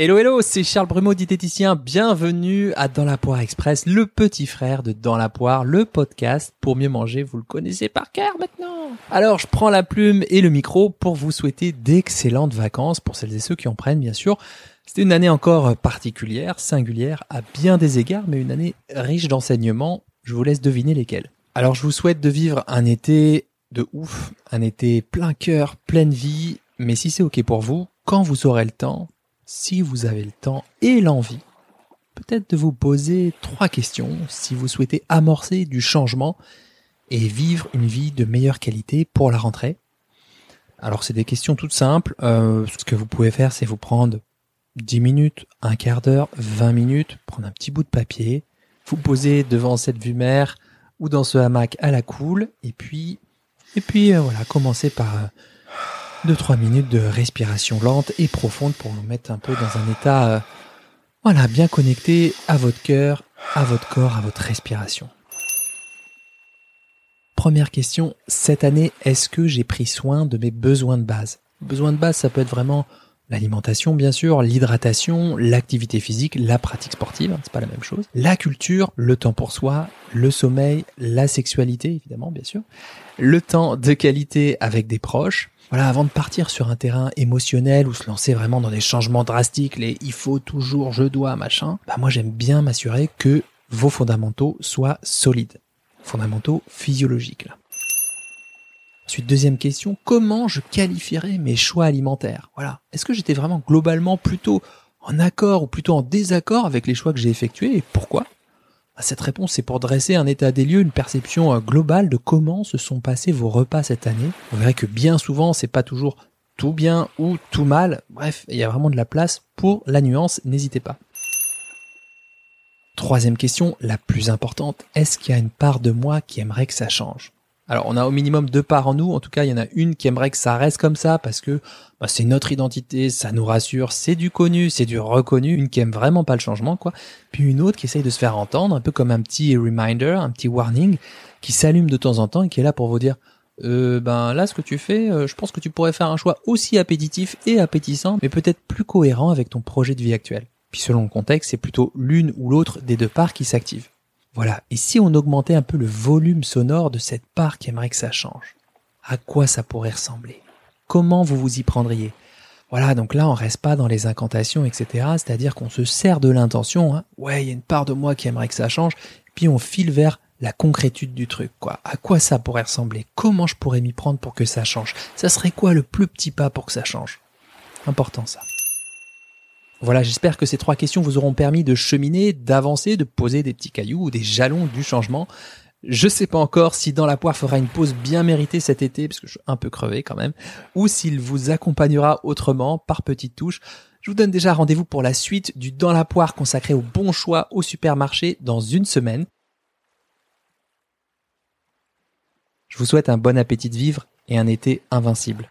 Hello hello, c'est Charles Brumeau, diététicien. Bienvenue à Dans la Poire Express, le petit frère de Dans la Poire, le podcast pour mieux manger. Vous le connaissez par cœur maintenant. Alors, je prends la plume et le micro pour vous souhaiter d'excellentes vacances pour celles et ceux qui en prennent, bien sûr. C'était une année encore particulière, singulière à bien des égards, mais une année riche d'enseignements. Je vous laisse deviner lesquels. Alors, je vous souhaite de vivre un été de ouf, un été plein cœur, pleine vie. Mais si c'est ok pour vous, quand vous aurez le temps, si vous avez le temps et l'envie, peut-être de vous poser trois questions si vous souhaitez amorcer du changement et vivre une vie de meilleure qualité pour la rentrée. Alors c'est des questions toutes simples. Euh, ce que vous pouvez faire, c'est vous prendre 10 minutes, un quart d'heure, 20 minutes, prendre un petit bout de papier, vous poser devant cette vue mer ou dans ce hamac à la cool, et puis, et puis euh, voilà, commencer par deux trois minutes de respiration lente et profonde pour vous mettre un peu dans un état euh, voilà bien connecté à votre cœur, à votre corps, à votre respiration. Première question, cette année, est-ce que j'ai pris soin de mes besoins de base? Besoins de base, ça peut être vraiment l'alimentation bien sûr, l'hydratation, l'activité physique, la pratique sportive, c'est pas la même chose. La culture, le temps pour soi, le sommeil, la sexualité évidemment bien sûr, le temps de qualité avec des proches, voilà, avant de partir sur un terrain émotionnel ou se lancer vraiment dans des changements drastiques, les il faut toujours, je dois, machin, bah moi j'aime bien m'assurer que vos fondamentaux soient solides. Fondamentaux physiologiques, là. Ensuite, deuxième question, comment je qualifierais mes choix alimentaires? Voilà. Est-ce que j'étais vraiment globalement plutôt en accord ou plutôt en désaccord avec les choix que j'ai effectués et pourquoi? Cette réponse, c'est pour dresser un état des lieux, une perception euh, globale de comment se sont passés vos repas cette année. Vous verrez que bien souvent, c'est pas toujours tout bien ou tout mal. Bref, il y a vraiment de la place pour la nuance, n'hésitez pas. Troisième question, la plus importante, est-ce qu'il y a une part de moi qui aimerait que ça change? Alors on a au minimum deux parts en nous, en tout cas il y en a une qui aimerait que ça reste comme ça parce que bah, c'est notre identité, ça nous rassure, c'est du connu, c'est du reconnu, une qui aime vraiment pas le changement quoi, puis une autre qui essaye de se faire entendre, un peu comme un petit reminder, un petit warning, qui s'allume de temps en temps et qui est là pour vous dire euh, ben là ce que tu fais, euh, je pense que tu pourrais faire un choix aussi appétitif et appétissant, mais peut-être plus cohérent avec ton projet de vie actuel. Puis selon le contexte, c'est plutôt l'une ou l'autre des deux parts qui s'active. Voilà. Et si on augmentait un peu le volume sonore de cette part qui aimerait que ça change À quoi ça pourrait ressembler? Comment vous vous y prendriez? Voilà, donc là, on reste pas dans les incantations, etc. C'est-à-dire qu'on se sert de l'intention. Hein. Ouais, il y a une part de moi qui aimerait que ça change. Puis on file vers la concrétude du truc, quoi. À quoi ça pourrait ressembler? Comment je pourrais m'y prendre pour que ça change? Ça serait quoi le plus petit pas pour que ça change? Important ça. Voilà, j'espère que ces trois questions vous auront permis de cheminer, d'avancer, de poser des petits cailloux ou des jalons du changement. Je sais pas encore si Dans la poire fera une pause bien méritée cet été, parce que je suis un peu crevé quand même, ou s'il vous accompagnera autrement, par petites touches. Je vous donne déjà rendez-vous pour la suite du Dans la poire consacré au bon choix au supermarché dans une semaine. Je vous souhaite un bon appétit de vivre et un été invincible.